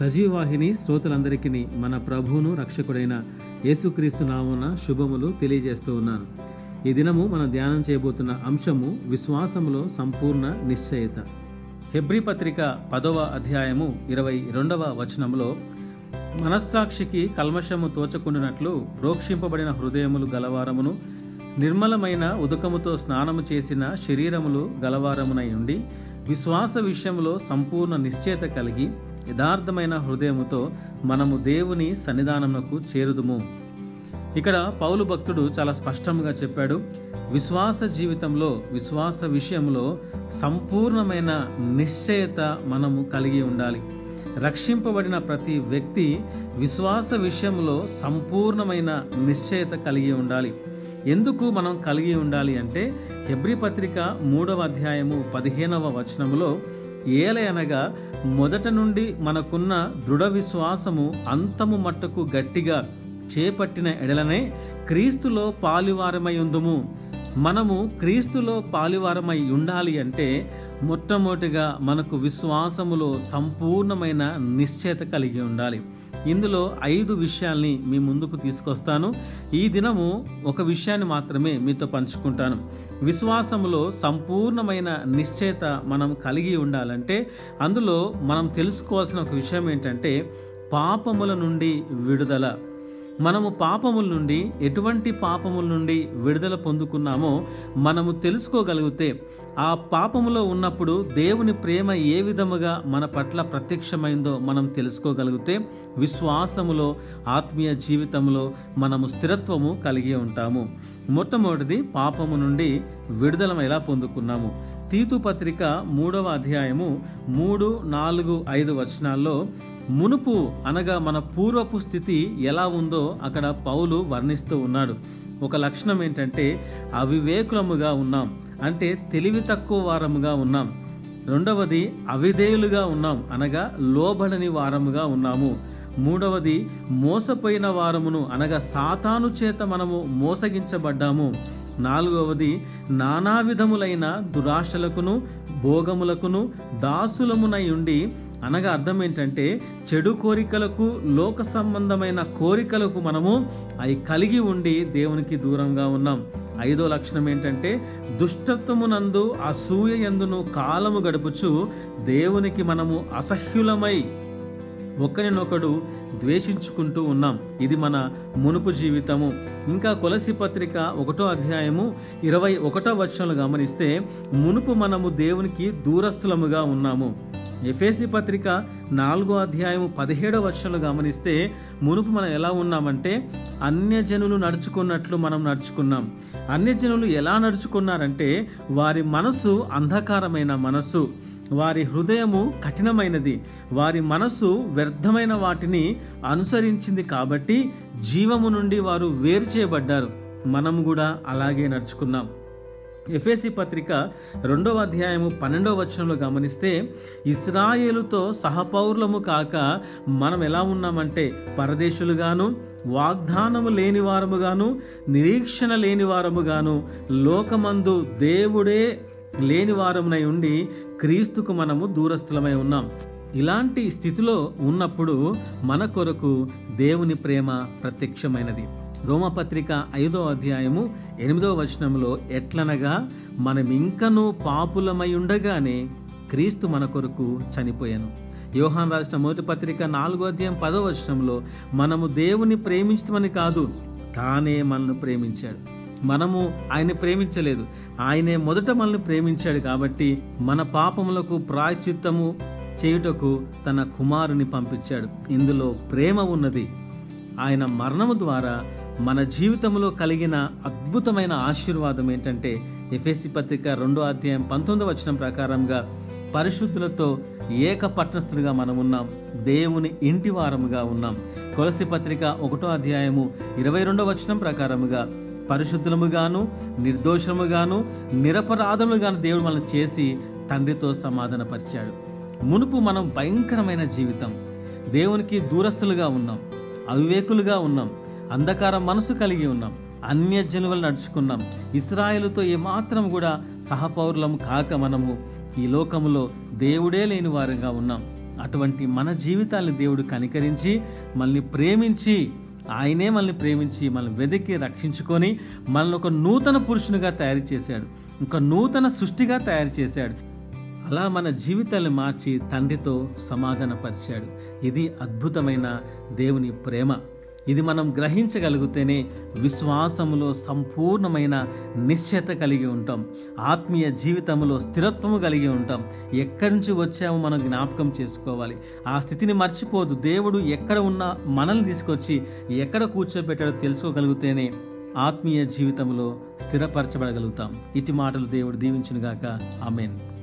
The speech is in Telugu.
సజీవాహిని శ్రోతలందరికీ మన ప్రభువును రక్షకుడైన యేసుక్రీస్తు నామున శుభములు తెలియజేస్తూ ఉన్నాను. ఈ దినము మనం ధ్యానం చేయబోతున్న అంశము విశ్వాసములో సంపూర్ణ నిశ్చయత. హెబ్రి పత్రిక పదవ అధ్యాయము ఇరవై రెండవ వచనములో మనస్సాక్షికి కల్మషము తోచకుండినట్లు ప్రోక్షింపబడిన హృదయములు గలవారమును నిర్మలమైన ఉదకముతో స్నానము చేసిన శరీరములు గలవారమునై ఉండి విశ్వాస విషయంలో సంపూర్ణ నిశ్చయత కలిగి యథార్థమైన హృదయముతో మనము దేవుని సన్నిధానమునకు చేరుదుము. ఇక్కడ పౌలు భక్తుడు చాలా స్పష్టంగా చెప్పాడు విశ్వాస జీవితంలో విశ్వాస విషయంలో సంపూర్ణమైన నిశ్చయత మనము కలిగి ఉండాలి. రక్షింపబడిన ప్రతి వ్యక్తి విశ్వాస విషయంలో సంపూర్ణమైన నిశ్చయత కలిగి ఉండాలి. ఎందుకు మనం కలిగి ఉండాలి అంటే హెబ్రి పత్రిక మూడవ అధ్యాయము పదిహేనవ వచనములో ఏలయనగా మొదట నుండి మనకున్న దృఢ విశ్వాసము అంతము మట్టుకు గట్టిగా చేపట్టిన ఎడలనే క్రీస్తులో పాలివారమై ఉందుము మనము క్రీస్తులో పాలివారమై ఉండాలి అంటే మొట్టమొదటిగా మనకు విశ్వాసములో సంపూర్ణమైన నిశ్చేత కలిగి ఉండాలి. ఇందులో ఐదు విషయాల్ని మీ ముందుకు తీసుకొస్తాను. ఈ దినము ఒక విషయాన్ని మాత్రమే మీతో పంచుకుంటాను. విశ్వాసములో సంపూర్ణమైన నిశ్చయత మనం కలిగి ఉండాలంటే అందులో మనం తెలుసుకోవాల్సిన ఒక విషయం ఏంటంటే పాపముల నుండి విడుదల. మనము పాపముల నుండి ఎటువంటి పాపముల నుండి విడుదల పొందుకున్నామో మనము తెలుసుకోగలిగితే ఆ పాపములో ఉన్నప్పుడు దేవుని ప్రేమ ఏ విధముగా మన పట్ల ప్రత్యక్షమైందో మనం తెలుసుకోగలిగితే విశ్వాసములో ఆత్మీయ జీవితంలో మనము స్థిరత్వము కలిగి ఉంటాము. మొట్టమొదటిది పాపము నుండి విడుదల ఎలా పొందుకున్నాము? తీతు పత్రిక మూడవ అధ్యాయము మూడు నాలుగు ఐదు వచనాల్లో మునుపు అనగా మన పూర్వపు స్థితి ఎలా ఉందో అక్కడ పౌలు వర్ణిస్తూ ఉన్నాడు. ఒక లక్షణం ఏంటంటే అవివేకులముగా ఉన్నాం. అంటే తెలివి తక్కువ వారముగా ఉన్నాం. రెండవది అవిధేయులుగా ఉన్నాం. అనగా లోబడని వారముగా ఉన్నాము. మూడవది మోసపోయిన వారమును అనగా సాతాను చేత మనము మోసగించబడ్డాము. నాలుగవది నానా విధములైన దురాశలకును భోగములకును దాసులమునై ఉండి అనగా అర్థం ఏంటంటే చెడు కోరికలకు లోక సంబంధమైన కోరికలకు మనము అవి కలిగి ఉండి దేవునికి దూరంగా ఉన్నాం. ఐదో లక్షణం ఏంటంటే దుష్టత్వమునందు అసూయ ఎందును కాలము గడుపుచు దేవునికి మనము అసహ్యులమై ఒకరినొకడు ద్వేషించుకుంటూ ఉన్నాం. ఇది మన మునుపు జీవితము. ఇంకా కొలసి పత్రిక ఒకటో అధ్యాయము ఇరవై ఒకటో వచనంలో గమనిస్తే మునుపు మనము దేవునికి దూరస్థులముగా ఉన్నాము. ఎఫేసి పత్రిక నాలుగో అధ్యాయము పదిహేడో వర్షంలో గమనిస్తే మునుపు మనం ఎలా ఉన్నామంటే అన్యజనులు నడుచుకున్నట్లు మనం నడుచుకున్నాం. అన్యజనులు ఎలా నడుచుకున్నారంటే వారి మనసు అంధకారమైన మనస్సు వారి హృదయము కఠినమైనది వారి మనసు వ్యర్థమైన వాటిని అనుసరించింది కాబట్టి జీవము నుండి వారు వేరు చేయబడ్డారు. మనం కూడా అలాగే నడుచుకున్నాం. ఎఫ్ఎసి పత్రిక రెండవ అధ్యాయము పన్నెండవ వచనంలో గమనిస్తే ఇస్రాయేలుతో సహపౌరులము కాక మనం ఎలా ఉన్నామంటే పరదేశులుగాను వాగ్దానము లేని వారముగాను నిరీక్షణ లేని వారముగాను లోకమందు దేవుడే లేని వారమునై ఉండి క్రీస్తుకు మనము దూరస్థులమై ఉన్నాం. ఇలాంటి స్థితిలో ఉన్నప్పుడు మన కొరకు దేవుని ప్రేమ ప్రత్యక్షమైనది. రోమపత్రిక ఐదో అధ్యాయము ఎనిమిదో వచనంలో ఎట్లనగా మనం పాపులమై ఉండగానే క్రీస్తు మన కొరకు చనిపోయాను. యోహాన్ రాసిన మొదటి పత్రిక నాలుగో అధ్యాయం పదో వచనంలో మనము దేవుని ప్రేమించమని కాదు తానే మనల్ని ప్రేమించాడు. మనము ఆయన ప్రేమించలేదు. ఆయనే మొదట మనల్ని ప్రేమించాడు కాబట్టి మన పాపములకు ప్రాయచిత్తము చేయుటకు తన కుమారుని పంపించాడు. ఇందులో ప్రేమ ఉన్నది. ఆయన మరణము ద్వారా మన జీవితంలో కలిగిన అద్భుతమైన ఆశీర్వాదం ఏంటంటే ఎఫ్ఎస్సి పత్రిక రెండో అధ్యాయం పంతొమ్మిది వచనం ప్రకారంగా పరిశుద్ధులతో ఏక పట్టణస్థులుగా మనం ఉన్నాం. దేవుని ఇంటి వారముగా ఉన్నాం. కొలసి పత్రిక ఒకటో అధ్యాయము ఇరవై రెండో వచనం ప్రకారముగా పరిశుద్ధులముగాను నిర్దోషముగాను నిరపరాధములుగాను దేవుడు మనల్ని చేసి తండ్రితో సమాధానపరిచాడు. మునుపు మనం భయంకరమైన జీవితం. దేవునికి దూరస్తులుగా ఉన్నాం. అవివేకులుగా ఉన్నాం. అంధకార మనసు కలిగి ఉన్నాం అన్యజనులు నడుచుకున్నాం. ఇస్రాయేలుతో ఏమాత్రం కూడా సహపౌరులం కాక మనము ఈ లోకములో దేవుడే లేని వారంగా ఉన్నాం. అటువంటి మన జీవితాన్ని దేవుడు కనికరించి మనల్ని ప్రేమించి ఆయనే మనల్ని ప్రేమించి మనల్ని వెతికి రక్షించుకొని మనల్ని ఒక నూతన పురుషునిగా తయారు చేశాడు. ఒక నూతన సృష్టిగా తయారు చేశాడు. అలా మన జీవితాన్ని మార్చి తండ్రితో సమాధానపరిచాడు. ఇది అద్భుతమైన దేవుని ప్రేమ. ఇది మనం గ్రహించగలిగితేనే విశ్వాసములో సంపూర్ణమైన నిశ్చయత కలిగి ఉంటాం. ఆత్మీయ జీవితంలో స్థిరత్వము కలిగి ఉంటాం. ఎక్కడి నుంచి వచ్చామో మనం జ్ఞాపకం చేసుకోవాలి. ఆ స్థితిని మర్చిపోదు. దేవుడు ఎక్కడ ఉన్నా మనల్ని తీసుకొచ్చి ఎక్కడ కూర్చోబెట్టాడో తెలుసుకోగలిగితేనే ఆత్మీయ జీవితంలో స్థిరపరచబడగలుగుతాం. ఇటు మాటలు దేవుడు దీవించునుగాక. ఆమెన్.